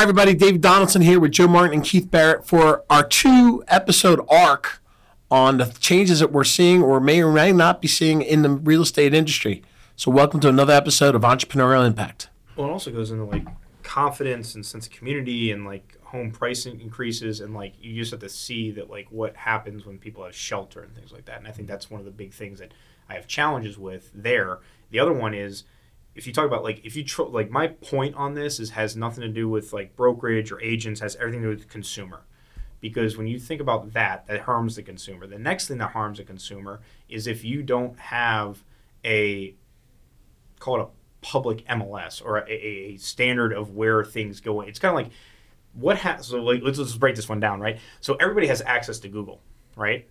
Hi, everybody. Dave Donaldson here with Joe Martin and Keith Barrett for our two episode arc on the changes that we're seeing or may or may not be seeing in the real estate industry. So, welcome to another episode of Entrepreneurial Impact. Well, it also goes into like confidence and sense of community and like home pricing increases and like you just have to see that like what happens when people have shelter and things like that. And I think that's one of the big things that I have challenges with there. The other one is if you talk about like if you tr- like my point on this is has nothing to do with like brokerage or agents has everything to do with consumer. Because when you think about that that harms the consumer. The next thing that harms the consumer is if you don't have a call it a public mls or a, a standard of where things go it's kind of like what has so like let's, let's break this one down right? So everybody has access to google right?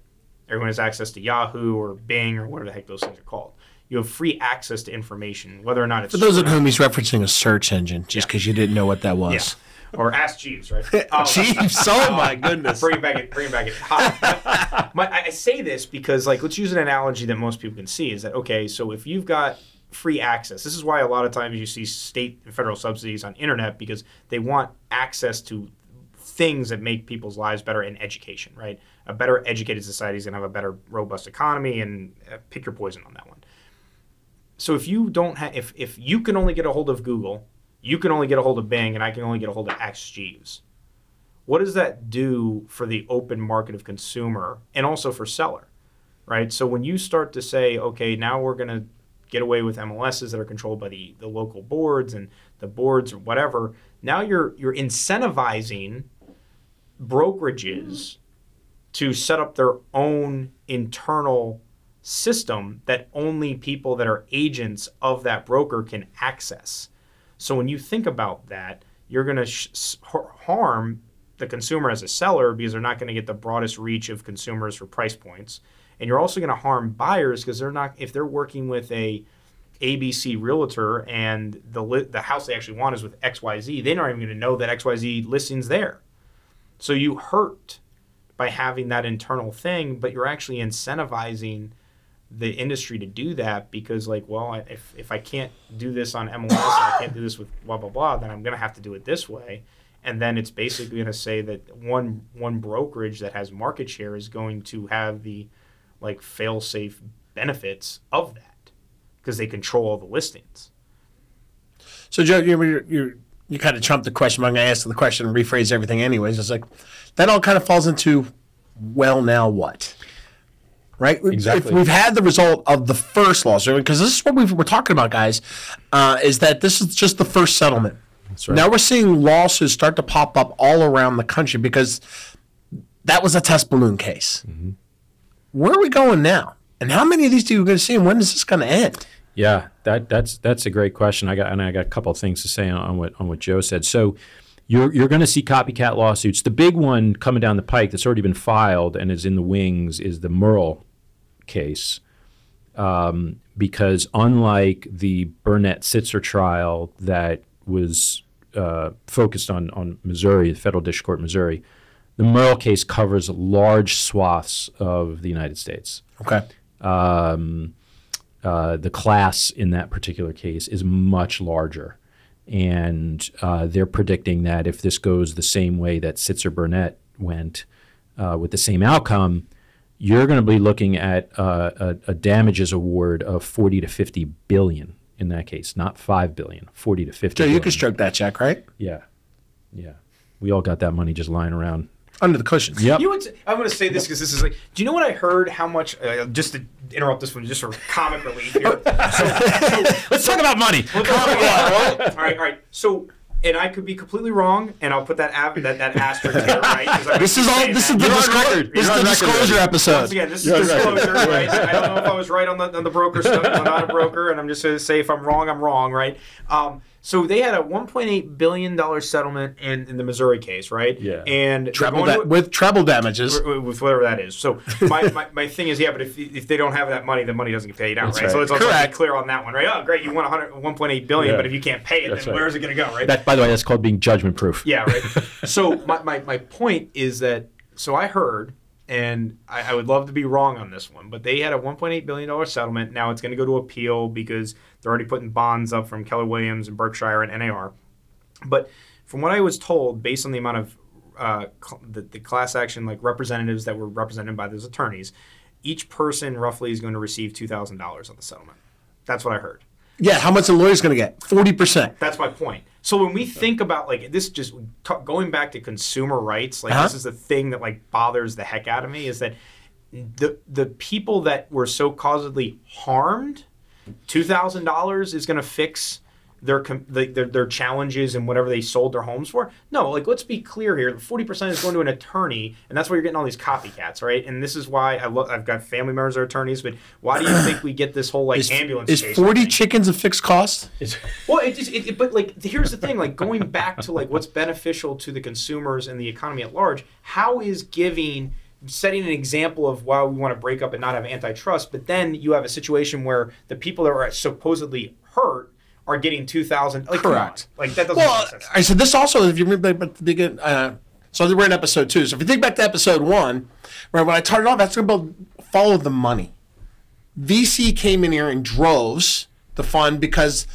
Everyone has access to yahoo or bing or whatever the heck those things are called you have free access to information, whether or not it's For those at home, he's referencing a search engine just because you didn't know what that was. Yeah. Or ask Jeeves, right? Oh, Jeeves, oh my goodness. Bring it back, it, bring it back. It. Hi. My, I say this because, like, let's use an analogy that most people can see is that, okay, so if you've got free access, this is why a lot of times you see state and federal subsidies on internet because they want access to things that make people's lives better in education, right? A better educated society is going to have a better, robust economy, and uh, pick your poison on that one so if you don't have if if you can only get a hold of Google, you can only get a hold of Bing, and I can only get a hold of Ask Jeeves. What does that do for the open market of consumer and also for seller? Right? So when you start to say, okay, now we're gonna get away with MLSs that are controlled by the, the local boards and the boards or whatever, now you're you're incentivizing brokerages to set up their own internal system that only people that are agents of that broker can access. So when you think about that, you're going to sh- harm the consumer as a seller because they're not going to get the broadest reach of consumers for price points. And you're also going to harm buyers because they're not if they're working with a ABC realtor and the li- the house they actually want is with XYZ, they're not even going to know that XYZ listing's there. So you hurt by having that internal thing, but you're actually incentivizing the industry to do that because like well if, if i can't do this on mls i can't do this with blah blah blah then i'm going to have to do it this way. And then it's basically going to say that one one brokerage that has market share is going to have the like fail safe benefits of that because they control all the listings. So joe you you you kind of trumped the question. I'm going to ask the question and rephrase everything anyways. It's like that all kind of falls into well now what right? Exactly. If we've had the result of the first lawsuit, because this is what we are talking about, guys, uh, is that this is just the first settlement. That's right. Now we're seeing lawsuits start to pop up all around the country because that was a test balloon case. Mm-hmm. Where are we going now? And how many of these do you going to see? And when is this going to end? Yeah, that that's that's a great question. I got and I got a couple of things to say on, on what on what Joe said. So you're, you're going to see copycat lawsuits. The big one coming down the pike that's already been filed and is in the wings is the Moehrl case um, because unlike the Burnett Sitzer trial that was uh, focused on, on Missouri, the federal district court Missouri, the Moehrl case covers large swaths of the United States. Okay. Um, uh, the class in that particular case is much larger. And uh, they're predicting that if this goes the same way that Sitzer Burnett went uh, with the same outcome, you're going to be looking at uh, a, a, damages award of 40 to 50 billion in that case, not 5 billion, 40 to 50 Joe, billion. you can stroke that check, right? Yeah. Yeah. We all got that money just lying around. Under the cushions. Yep. You know I'm going to say this because this is like, do you know what I heard? How much, uh, just to interrupt this one, just for comic relief here. so, so, Let's talk about money. all right, all right. So and I could be completely wrong, and I'll put that ab- that, that asterisk here, right? This is all. This is the disclosure. This is the disclosure episode. Once again, this is disclosure, right? I don't know if I was right on the on the broker stuff. I'm not a broker, and I'm just going to say if I'm wrong, I'm wrong, right? Um, so they had a 1.8 billion dollar settlement in, in the Missouri case, right? Yeah. And treble da- with treble damages, with whatever that is. So my, my, my thing is, yeah, but if, if they don't have that money, the money doesn't get paid out, right? right? So let's also be clear on that one, right? Oh, great, you won 100, 1.8 billion, Yeah. but if you can't pay it, That's then right. where is it going to go, right? That, by the way, that's called being judgment proof. Yeah, right. so my, my, my point is that so I heard, and I, I would love to be wrong on this one, but they had a 1.8 billion dollar settlement. Now it's going to go to appeal because they're already putting bonds up from Keller Williams and Berkshire and NAR. But from what I was told, based on the amount of uh, cl- the, the class action like representatives that were represented by those attorneys, each person roughly is going to receive two thousand dollars on the settlement. That's what I heard. Yeah, how much the lawyer's going to get? 40%. That's my point. So when we think about like this, just t- going back to consumer rights, like Uh-huh. this is the thing that like bothers the heck out of me is that the the people that were so causally harmed, two thousand dollars is going to fix their, com- their their challenges and whatever they sold their homes for. No, like let's be clear here. Forty percent is going to an attorney, and that's why you're getting all these copycats, right? And this is why I lo- I've got family members that are attorneys, but why do you think we get this whole like Is, ambulance? is chase 40 thing? chickens a fixed cost? Well, it just, it, it- but like, here's the thing: like going back to like what's beneficial to the consumers and the economy at large. How is giving setting an example of why we want to break up and not have antitrust? But then you have a situation where the people that are supposedly hurt are getting two thousand. Like. Correct. Like that doesn't Well, make sense. I said this also, if you remember back at the beginning, uh, so we're in episode two. So if you think back to episode one, right, when I started off, that's about follow the money. VC came in here in droves the fund because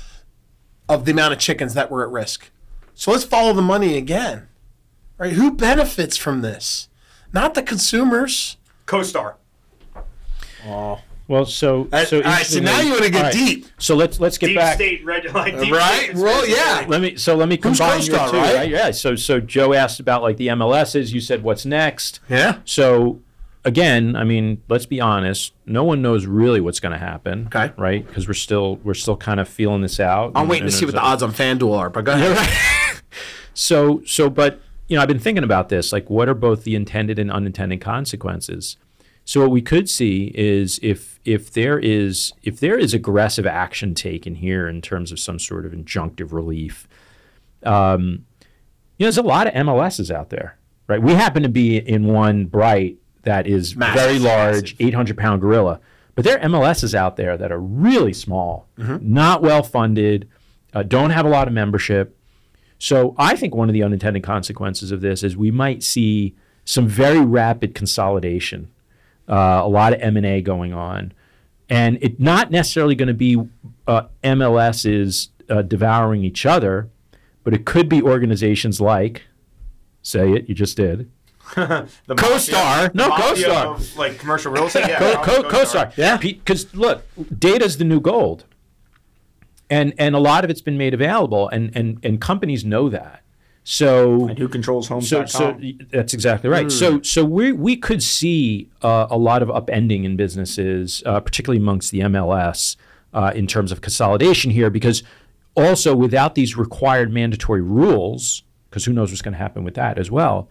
of the amount of chickens that were at risk. So let's follow the money again. Right? Who benefits from this? Not the consumers. CoStar. Well, so I- so all right, so now you wanna get all right, deep. So let's let's get Deep back. state, red, like deep Right? state Well, conspiracy yeah. theory. Let me so let me Who's combine your CoStar, two, right? right? Yeah. So so Joe asked about like the MLSs. You said what's next. Yeah. So again, I mean, let's be honest. No one knows really what's going to happen. Okay. Right? Because we're still we're still kind of feeling this out. I'm and- waiting to and see what the there's odds on FanDuel are, but go ahead. So so but you know, I've been thinking about this. Like, what are both the intended and unintended consequences? So what we could see is if if there is if there is aggressive action taken here in terms of some sort of injunctive relief, um, you know, there's a lot of MLSs out there, right? We happen to be in one Bright that is Massive. very large, 800 pound gorilla, but there are MLSs out there that are really small, not well funded, uh, don't have a lot of membership. So I think one of the unintended consequences of this is we might see some very rapid consolidation, uh, a lot of M and A going on, and it not necessarily going to be uh, MLSs uh, devouring each other, but it could be organizations like, say it, you just did, The CoStar. mafia- No, mafia CoStar. of, like commercial real estate. Yeah, co- co- CoStar, Yeah. Because look, data's the new gold, and and a lot of it's been made available, and and and companies know that. So And who controls homes? so, so that's exactly right. So, so we we could see uh, a lot of upending in businesses, uh, particularly amongst the MLS, uh, in terms of consolidation here, because also without these required mandatory rules, because who knows what's going to happen with that as well.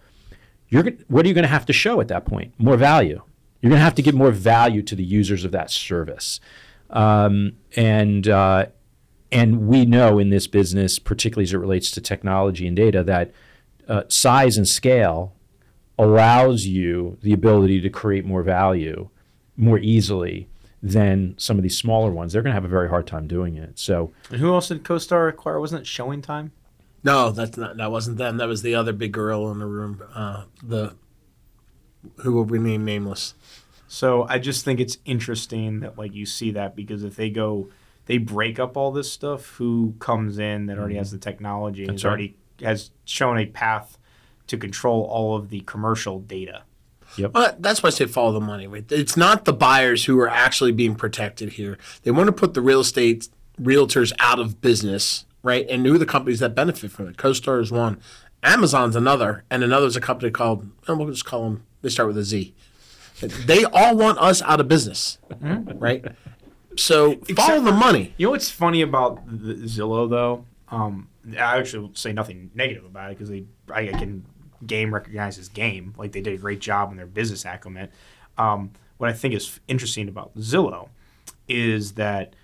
You're what are you going to have to show at that point? More value. You're going to have to give more value to the users of that service, um, and uh, and we know in this business, particularly as it relates to technology and data, that uh, size and scale allows you the ability to create more value more easily than some of these smaller ones. They're going to have a very hard time doing it. So, And who else did CoStar acquire? Wasn't it ShowingTime? No, that's not. That wasn't them. That was the other big girl in the room. Uh, the who will remain nameless. So I just think it's interesting that like you see that because if they go, they break up all this stuff. Who comes in that already has mm-hmm. the technology and That's has right. already has shown a path to control all of the commercial data. Yep. Well, that's why I say follow the money. Right? It's not the buyers who are actually being protected here. They want to put the real estate realtors out of business, right? And who are the companies that benefit from it? CoStar is one, Amazon's another, and another's a company called. And we'll just call them. They start with a Z. They all want us out of business, mm-hmm. right? So follow the money. You know what's funny about the Zillow though? Um, I actually will say nothing negative about it because they I can game recognize recognizes game like they did a great job in their business acumen. Um, what I think is interesting about Zillow is that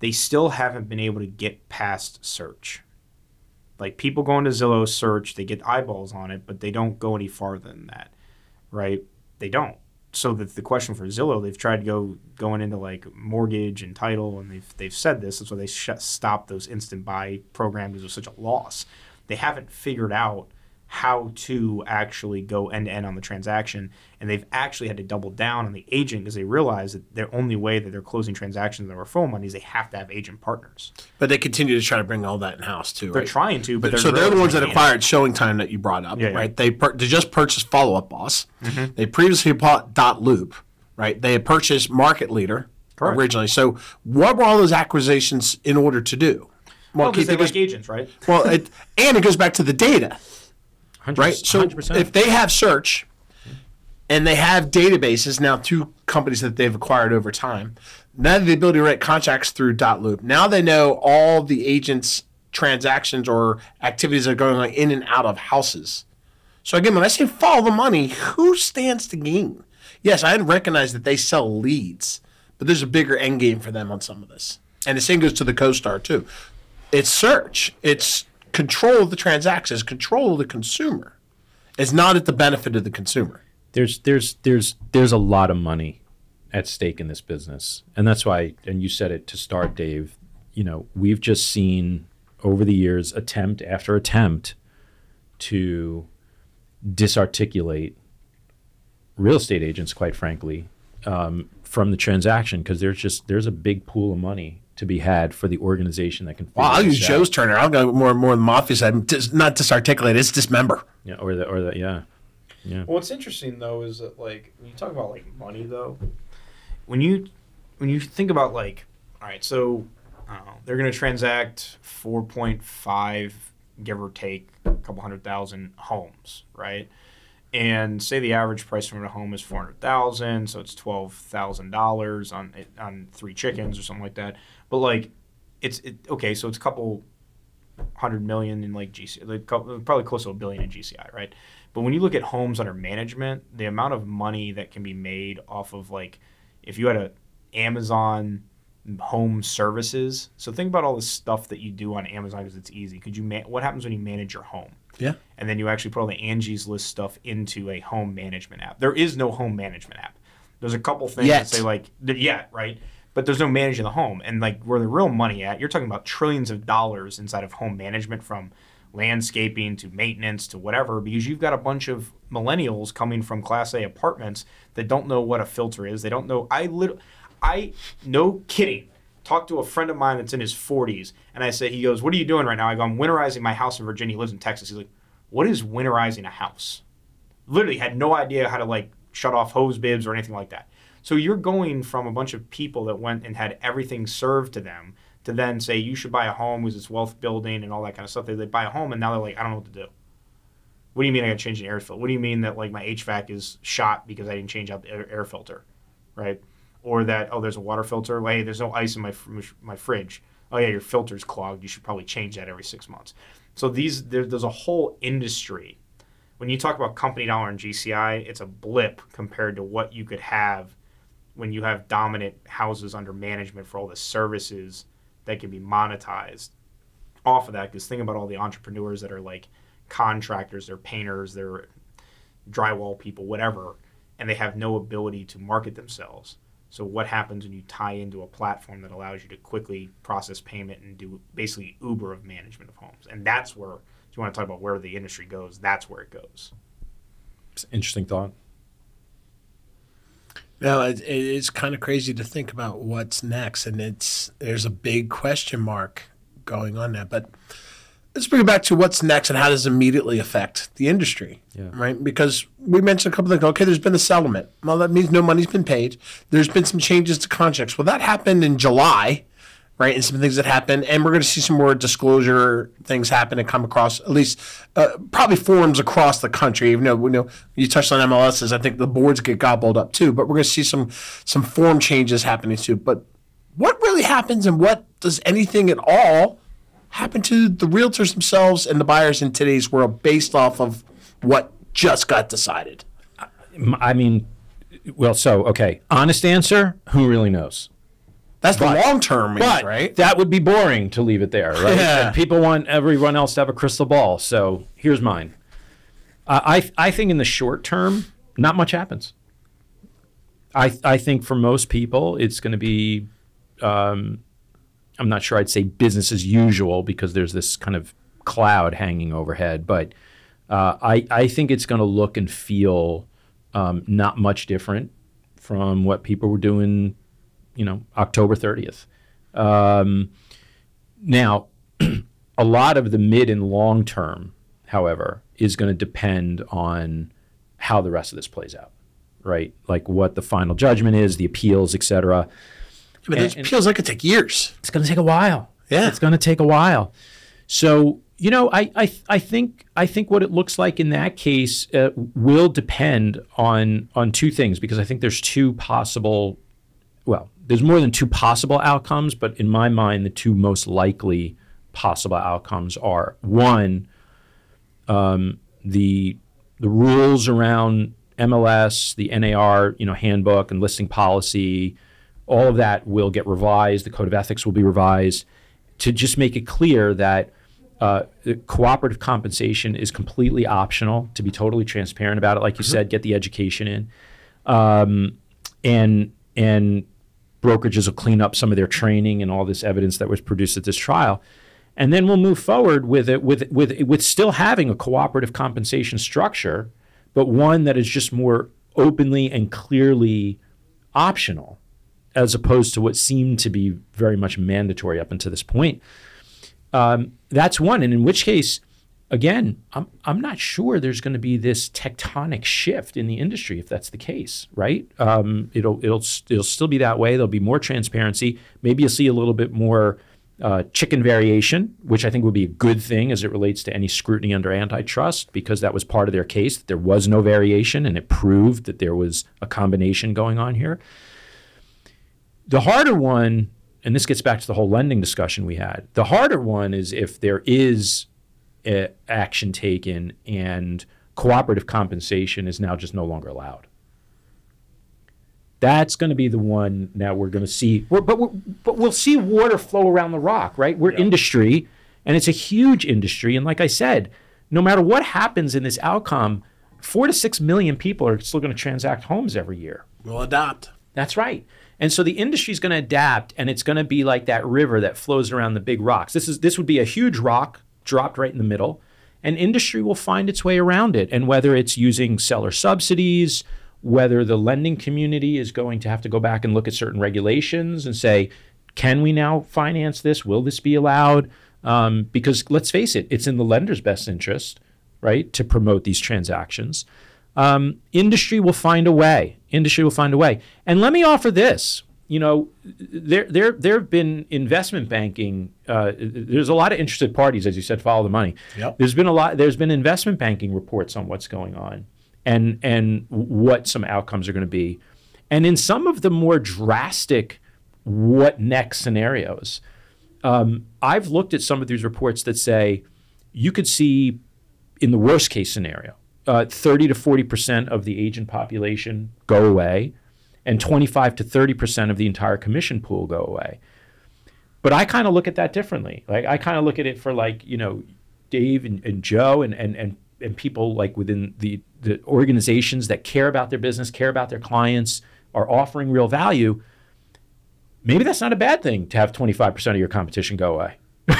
they still haven't been able to get past search. Like people go into Zillow search, they get eyeballs on it, but they don't go any farther than that, right? They don't. So the, the question for Zillow, they've tried go going into like mortgage and title, and they've they've said this. That's why they sh- stopped those instant buy programs. It was such a loss. They haven't figured out how to actually go end to end on the transaction. And they've actually had to double down on the agent because they realize that their only way that they're closing transactions in their referral money is they have to have agent partners. But they continue to try to bring all that in house too, They're right? trying to, but, so they're the ones that acquired ShowingTime that you brought up, Yeah, Mm-hmm. yeah. right? They per- they just purchased Follow Up Boss. They previously bought dotloop, right? They had purchased Market Leader Correct. originally. So what were all those acquisitions in order to do? Well, because they it goes- like agents, right? well, it, and it goes back to the data, 100%, right? So 100%. if they have search and they have databases now, two companies that they've acquired over time, now they have the ability to write contracts through dotloop. Now they know all the agents' transactions or activities that are going on in and out of houses. So again, when I say follow the money, who stands to gain? Yes, I recognize that they sell leads, but there's a bigger end game for them on some of this. And the same goes to the CoStar too. It's search. It's control of the transactions, control of the consumer. It's not at the benefit of the consumer. there's there's there's there's a lot of money at stake in this business and that's why and you said it to start dave you know we've just seen over the years attempt after attempt to disarticulate real estate agents quite frankly um, from the transaction because there's just there's a big pool of money to be had for the organization that can figure Well, I'll use out. Joe's Turner. I'll go more more the mafia side. Dis, not disarticulate. It's dismember. yeah, or the or the yeah Well, what's interesting though is that like when you talk about like money though, when you when you think about like, all right, so I know, they're going to transact four point five, give or take, a couple hundred thousand homes, right? And say the average price for a home is four hundred thousand, so it's twelve thousand dollars on on three chickens or something like that. But like, it's it, okay, so it's a couple hundred million in like GC, like probably close to a billion in GCI, right? But when you look at homes under management, the amount of money that can be made off of like, if you had a Amazon home services, so think about all the stuff that you do on Amazon because it's easy. Could you man- what happens when you manage your home? Yeah. and then you actually put all the Angie's List stuff into a home management app. There is no home management app. There's a couple things Yet. that say like yeah, right? But there's no managing the home, and like where the real money at, you're talking about trillions of dollars inside of home management from landscaping to maintenance to whatever because you've got a bunch of millennials coming from class A apartments that don't know what a filter is. They don't know I lit I no kidding talked to a friend of mine that's in his 40s and I said he goes, "What are you doing right now?" I go, "I'm winterizing my house in Virginia. He lives in Texas." He's like, "What is winterizing a house?" Literally had no idea how to like shut off hose bibs or anything like that. So you're going from a bunch of people that went and had everything served to them to then say you should buy a home because it's wealth building and all that kind of stuff. They, they buy a home and now they're like, I don't know what to do. What do you mean I got to change an air filter? What do you mean that like my HVAC is shot because I didn't change out the air, air filter, right? Or that oh there's a water filter. Well, hey, there's no ice in my my fridge. Oh yeah, your filter's clogged. You should probably change that every six months. So these there, there's a whole industry. When you talk about company dollar and GCI, it's a blip compared to what you could have when you have dominant houses under management for all the services that can be monetized off of that. Because think about all the entrepreneurs that are like contractors, they're painters, they're drywall people, whatever, and they have no ability to market themselves. So what happens when you tie into a platform that allows you to quickly process payment and do basically Uber of management of homes? And that's where, if you want to talk about where the industry goes, that's where it goes. It's interesting thought No, it, it's kind of crazy to think about what's next, and it's there's a big question mark going on there. But let's bring it back to what's next and how does it immediately affect the industry, Yeah. right? Because we mentioned a couple of things. Okay, there's been a settlement. Well, that means no money's been paid. There's been some changes to contracts. Well, that happened in July, right? And some things that happen. and we're going to see some more disclosure things happen and come across at least uh, probably forums across the country. Even though we know you touched on MLSs, I think the boards get gobbled up too. But we're going to see some some form changes happening too. But what really happens, and what does anything at all happen to the realtors themselves and the buyers in today's world based off of what just got decided? I mean, well, so okay. Honest answer: Who really knows? That's the long term, But right? that would be boring to leave it there, right? Yeah. And people want everyone else to have a crystal ball. So here's mine. I I I think in the short term, not much happens. I I think for most people, it's going to be. Um, I'm not sure I'd say business as usual because there's this kind of cloud hanging overhead, but Uh, I, I think it's going to look and feel um, not much different from what people were doing, you know, October 30th. Um, now, a lot of the mid and long term, however, is going to depend on how the rest of this plays out, right? Like what the final judgment is, the appeals, et cetera. But And- feels like it take years. It's going to take a while. Yeah. it's going to take a while. So you know, I I I think I think what it looks like in that case uh, will depend on on two things because I think there's two possible. Well, there's more than two possible outcomes, but in my mind, the two most likely possible outcomes are one, um, the the rules around MLS, the NAR, you know, handbook and listing policy, all of that will get revised. The code of ethics will be revised to just make it clear that uh, cooperative compensation is completely optional. To be totally transparent about it, like you said, get the education in, um, and and brokerages will clean up some of their training and all this evidence that was produced at this trial. And then we'll move forward with it with with with still having a cooperative compensation structure, but one that is just more openly and clearly optional, as opposed to what seemed to be very much mandatory up until this point. Um, that's one, and in which case, again, I'm I'm not sure there's going to be this tectonic shift in the industry if that's the case, right? Um, it'll it'll it'll still be that way. There'll be more transparency. Maybe you'll see a little bit more uh, chicken variation, which I think would be a good thing as it relates to any scrutiny under antitrust, because that was part of their case that there was no variation, and it proved that there was a combination going on here. The harder one, and this gets back to the whole lending discussion we had. The harder one is if there is Uh, action taken and cooperative compensation is now just no longer allowed. That's going to be the one now we're going to see. We're, but, we're, but we'll see water flow around the rock, right? We're industry, and it's a huge industry. And like I said, no matter what happens in this outcome, four to six million people are still going to transact homes every year. We'll adopt. That's right. And so the industry is going to adapt, and it's going to be like that river that flows around the big rocks. This is this would be a huge rock dropped right in the middle, and industry will find its way around it. And whether it's using seller subsidies, whether the lending community is going to have to go back and look at certain regulations and say, can we now finance this? Will this be allowed? Um, because let's face it, it's in the lender's best interest, right, to promote these transactions um, industry will find a way. Industry will find a way. And let me offer this. You know, there there there have been investment banking. Uh, there's a lot of interested parties, as you said, follow the money. Yep. There's been a lot. There's been investment banking reports on what's going on, and and what some outcomes are going to be, and in some of the more drastic, what next scenarios. Um, I've looked at some of these reports that say you could see, in the worst case scenario, uh, 30 to 40 percent of the agent population go away, and 25 to 30 percent of the entire commission pool go away. But I kind of look at that differently. Like I kind of look at it for like you know, Dave and, and Joe and, and and and people like within the the organizations that care about their business, care about their clients, are offering real value. Maybe that's not a bad thing to have 25 percent of your competition go away,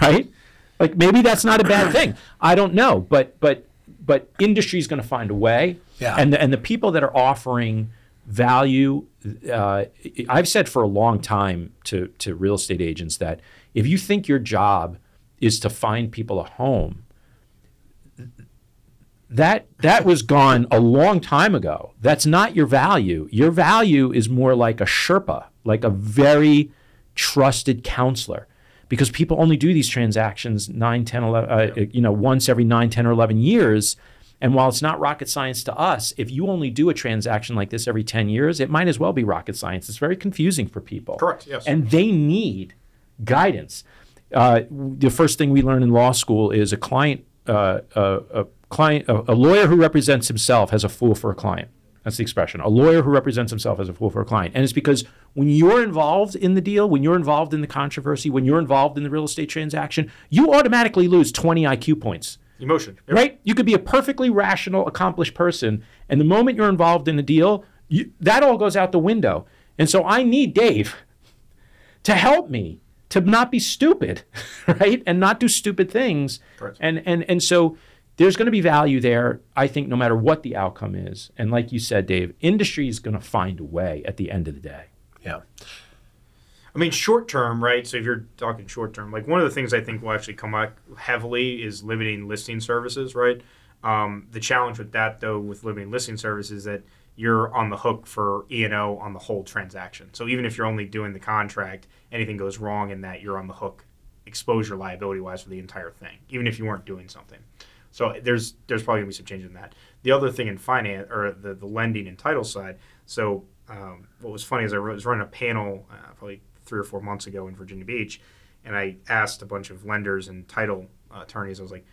right? Like maybe that's not a bad thing. I don't know, but but but industry is going to find a way. Yeah. And the, and the people that are offering value, uh, I've said for a long time to to real estate agents that if you think your job is to find people a home, that that was gone a long time ago. That's not your value. Your value is more like a Sherpa, like a very trusted counselor. Because people only do these transactions 9, 10, 11, uh, you know, once every 9, 10, or 11 years. And while it's not rocket science to us, if you only do a transaction like this every 10 years, it might as well be rocket science. It's very confusing for people. Correct, yes. And they need guidance. Uh, the first thing we learn in law school is a client, uh, a, a client, a, a lawyer who represents himself has a fool for a client. That's the expression. A lawyer who represents himself as a fool for a client. And it's because when you're involved in the deal, when you're involved in the controversy, when you're involved in the real estate transaction, you automatically lose 20 IQ points. Emotion. Yep. Right? You could be a perfectly rational, accomplished person, and the moment you're involved in a deal, you, that all goes out the window. And so I need Dave to help me to not be stupid, right? And not do stupid things. Correct. And and and so there's going to be value there, I think, no matter what the outcome is. And like you said, Dave, industry is going to find a way at the end of the day. Yeah. I mean, short term, right? So if you're talking short term, like one of the things I think will actually come back heavily is limiting listing services, right? Um, the challenge with that, though, with limiting listing services, is that you're on the hook for E and O on the whole transaction. So even if you're only doing the contract, anything goes wrong in that, you're on the hook, exposure liability wise, for the entire thing, even if you weren't doing something. So there's there's probably gonna be some change in that. The other thing in finance or the the lending and title side. So um, what was funny is I was running a panel uh, probably three or four months ago in Virginia Beach, and I asked a bunch of lenders and title attorneys. I was like,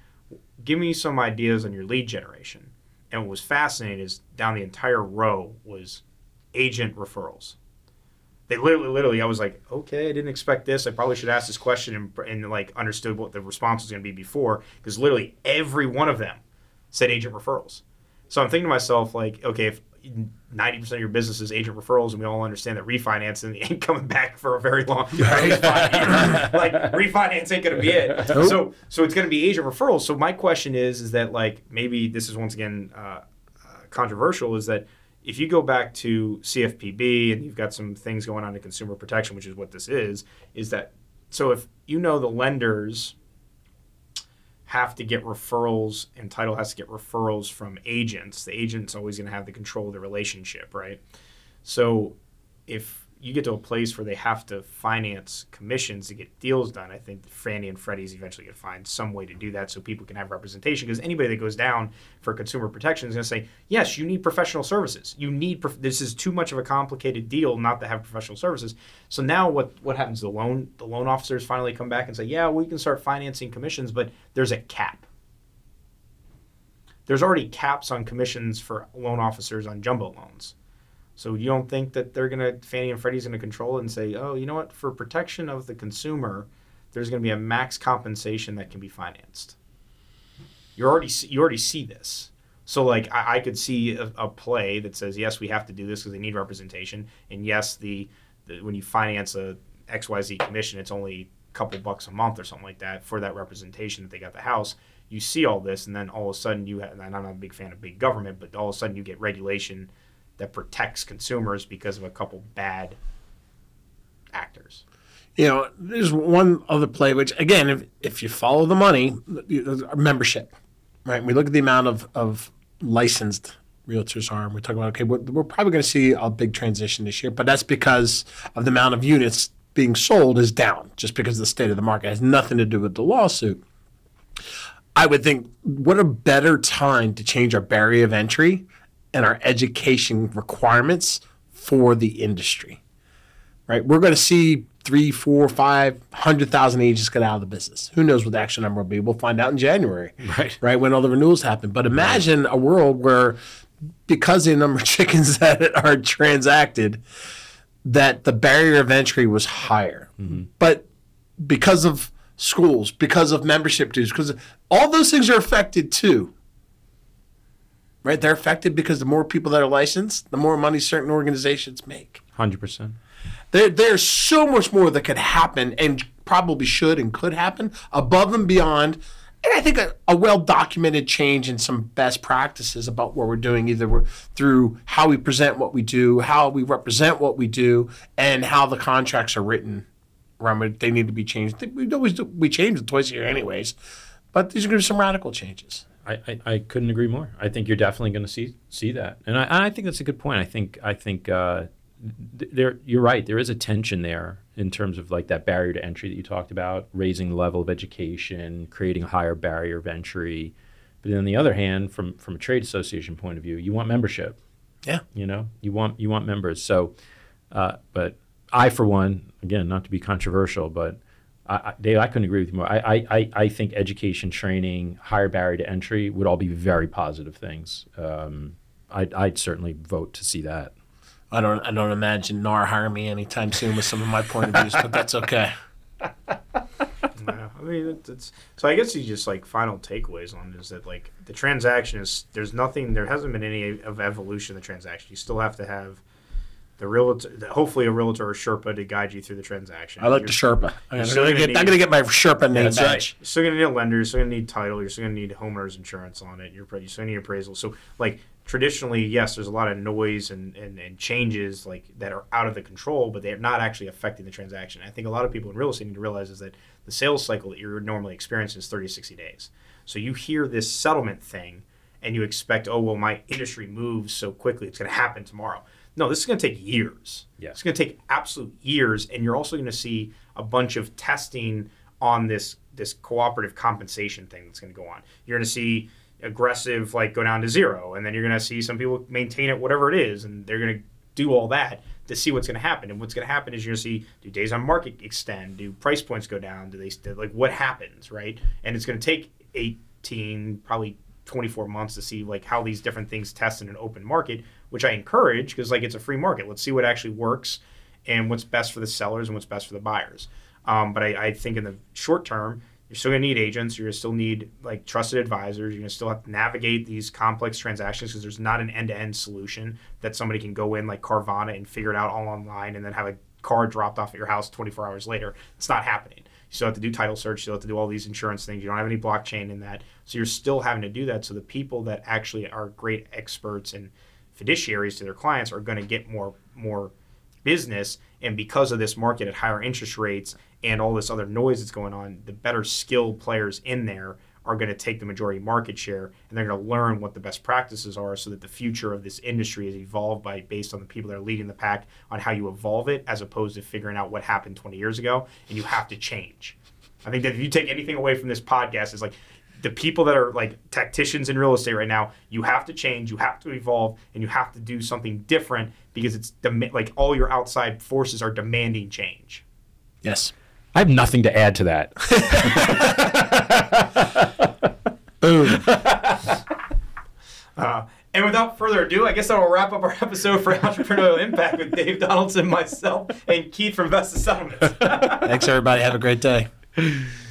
"Give me some ideas on your lead generation." And what was fascinating is down the entire row was agent referrals. They literally, literally, I was like, okay, I didn't expect this. I probably should ask this question and, and like understood what the response was going to be before, because literally every one of them said agent referrals. So I'm thinking to myself, like, okay, if 90% of your business is agent referrals, and we all understand that refinancing ain't coming back for a very long, least like refinance ain't going to be it. So, so it's going to be agent referrals. So my question is, is that like maybe this is once again uh, uh, controversial, is that if you go back to CFPB and you've got some things going on in consumer protection, which is what this is, is that so if you know the lenders have to get referrals and title has to get referrals from agents, the agent's always going to have the control of the relationship, right? So if you get to a place where they have to finance commissions to get deals done, I think Fannie and Freddie's eventually going to find some way to do that so people can have representation. Because anybody that goes down for consumer protection is going to say, yes, you need professional services. You need prof- this is too much of a complicated deal not to have professional services. So now what what happens? The loan the loan officers finally come back and say, yeah, we can start financing commissions, but there's a cap. There's already caps on commissions for loan officers on jumbo loans. So you don't think that they're gonna Fannie and Freddie's gonna control it and say, oh, you know what? For protection of the consumer, there's gonna be a max compensation that can be financed. You already see, you already see this. So like I, I could see a, a, play that says yes, we have to do this because they need representation, and yes, the, the when you finance a X Y Z commission, it's only a couple bucks a month or something like that for that representation that they got the house. You see all this, and then all of a sudden you have, and I'm not a big fan of big government, but all of a sudden you get regulation that protects consumers because of a couple bad actors. You know, there's one other play, which again, if, if you follow the money, uh, membership, right? We look at the amount of, of licensed realtors are, and we're talking about, okay, we're, we're probably going to see a big transition this year, but that's because of the amount of units being sold is down just because of the state of the market. It has nothing to do with the lawsuit. I would think, what a better time to change our barrier of entry and our education requirements for the industry. Right? We're going to see three, four, five hundred thousand agents get out of the business. Who knows what the actual number will be? We'll find out in January. Right. Right when all the renewals happen. But imagine a world where because of the number of chickens that are transacted, that the barrier of entry was higher. Mm-hmm. But because of schools, because of membership dues, because all those things are affected too right? They're affected because the more people that are licensed, the more money certain organizations make. Hundred percent. There, there's so much more that could happen, and probably should and could happen above and beyond. And I think a, a well documented change in some best practices about what we're doing, either we're, through how we present what we do, how we represent what we do, and how the contracts are written. Around they need to be changed. We always do, we change them twice a year, anyways. But these are going to be some radical changes. I, I, I, couldn't agree more. I think you're definitely going to see see that, and I, I think that's a good point. I think I think uh, there you're right. There is a tension there in terms of like that barrier to entry that you talked about, raising the level of education, creating a higher barrier of entry. But then on the other hand, from from a trade association point of view, you want membership. Yeah, you know, you want you want members. So, uh, but I, for one, again, not to be controversial, but I, Dave, I couldn't agree with you more. I, I, I think education, training, higher barrier to entry would all be very positive things. Um, I'd, I'd certainly vote to see that. I don't I don't imagine NAR hiring me anytime soon with some of my point of views, but that's okay. yeah, I mean, it's, it's, so. I guess you just like final takeaways on is that like the transaction is there's nothing there hasn't been any of evolution of the transaction. You still have to have the realtor, hopefully a realtor or Sherpa to guide you through the transaction. I like You're- the Sherpa. I'm still gonna gonna get, I'm gonna get my Sherpa name badge. right. You're still gonna need a lender. You're still gonna need title. You're still gonna need homeowners insurance on it. You're, you're still gonna need appraisal. So like traditionally, yes, there's a lot of noise and, and, and changes like that are out of the control, but they're not actually affecting the transaction. I think a lot of people in real estate need to realize is that the sales cycle that you're normally experiencing is 30 to 60 days. So you hear this settlement thing and you expect, oh well, my industry moves so quickly, it's gonna happen tomorrow. No, this is going to take years. Yeah. It's going to take absolute years, and you're also going to see a bunch of testing on this this cooperative compensation thing that's going to go on. You're going to see aggressive like go down to zero, and then you're going to see some people maintain it whatever it is, and they're going to do all that to see what's going to happen. And what's going to happen is you're going to see do days on market extend, do price points go down, do they like what happens, right? And it's going to take 18 probably 24 months to see like how these different things test in an open market which i encourage because like it's a free market let's see what actually works and what's best for the sellers and what's best for the buyers um, but I, I think in the short term you're still going to need agents you're to still need like trusted advisors you're going to still have to navigate these complex transactions because there's not an end-to-end solution that somebody can go in like carvana and figure it out all online and then have a car dropped off at your house 24 hours later it's not happening you still have to do title search. You still have to do all these insurance things. You don't have any blockchain in that. So you're still having to do that. So the people that actually are great experts and fiduciaries to their clients are going to get more more business. And because of this market at higher interest rates and all this other noise that's going on, the better skilled players in there are going to take the majority market share and they're going to learn what the best practices are so that the future of this industry is evolved by based on the people that are leading the pack on how you evolve it as opposed to figuring out what happened 20 years ago and you have to change i think that if you take anything away from this podcast is like the people that are like tacticians in real estate right now you have to change you have to evolve and you have to do something different because it's dem- like all your outside forces are demanding change Yes. I have nothing to add to that. Boom. Uh, and without further ado, I guess I will wrap up our episode for Entrepreneurial Impact with Dave Donaldson, myself, and Keith from Vesta Settlements. Thanks, everybody. Have a great day.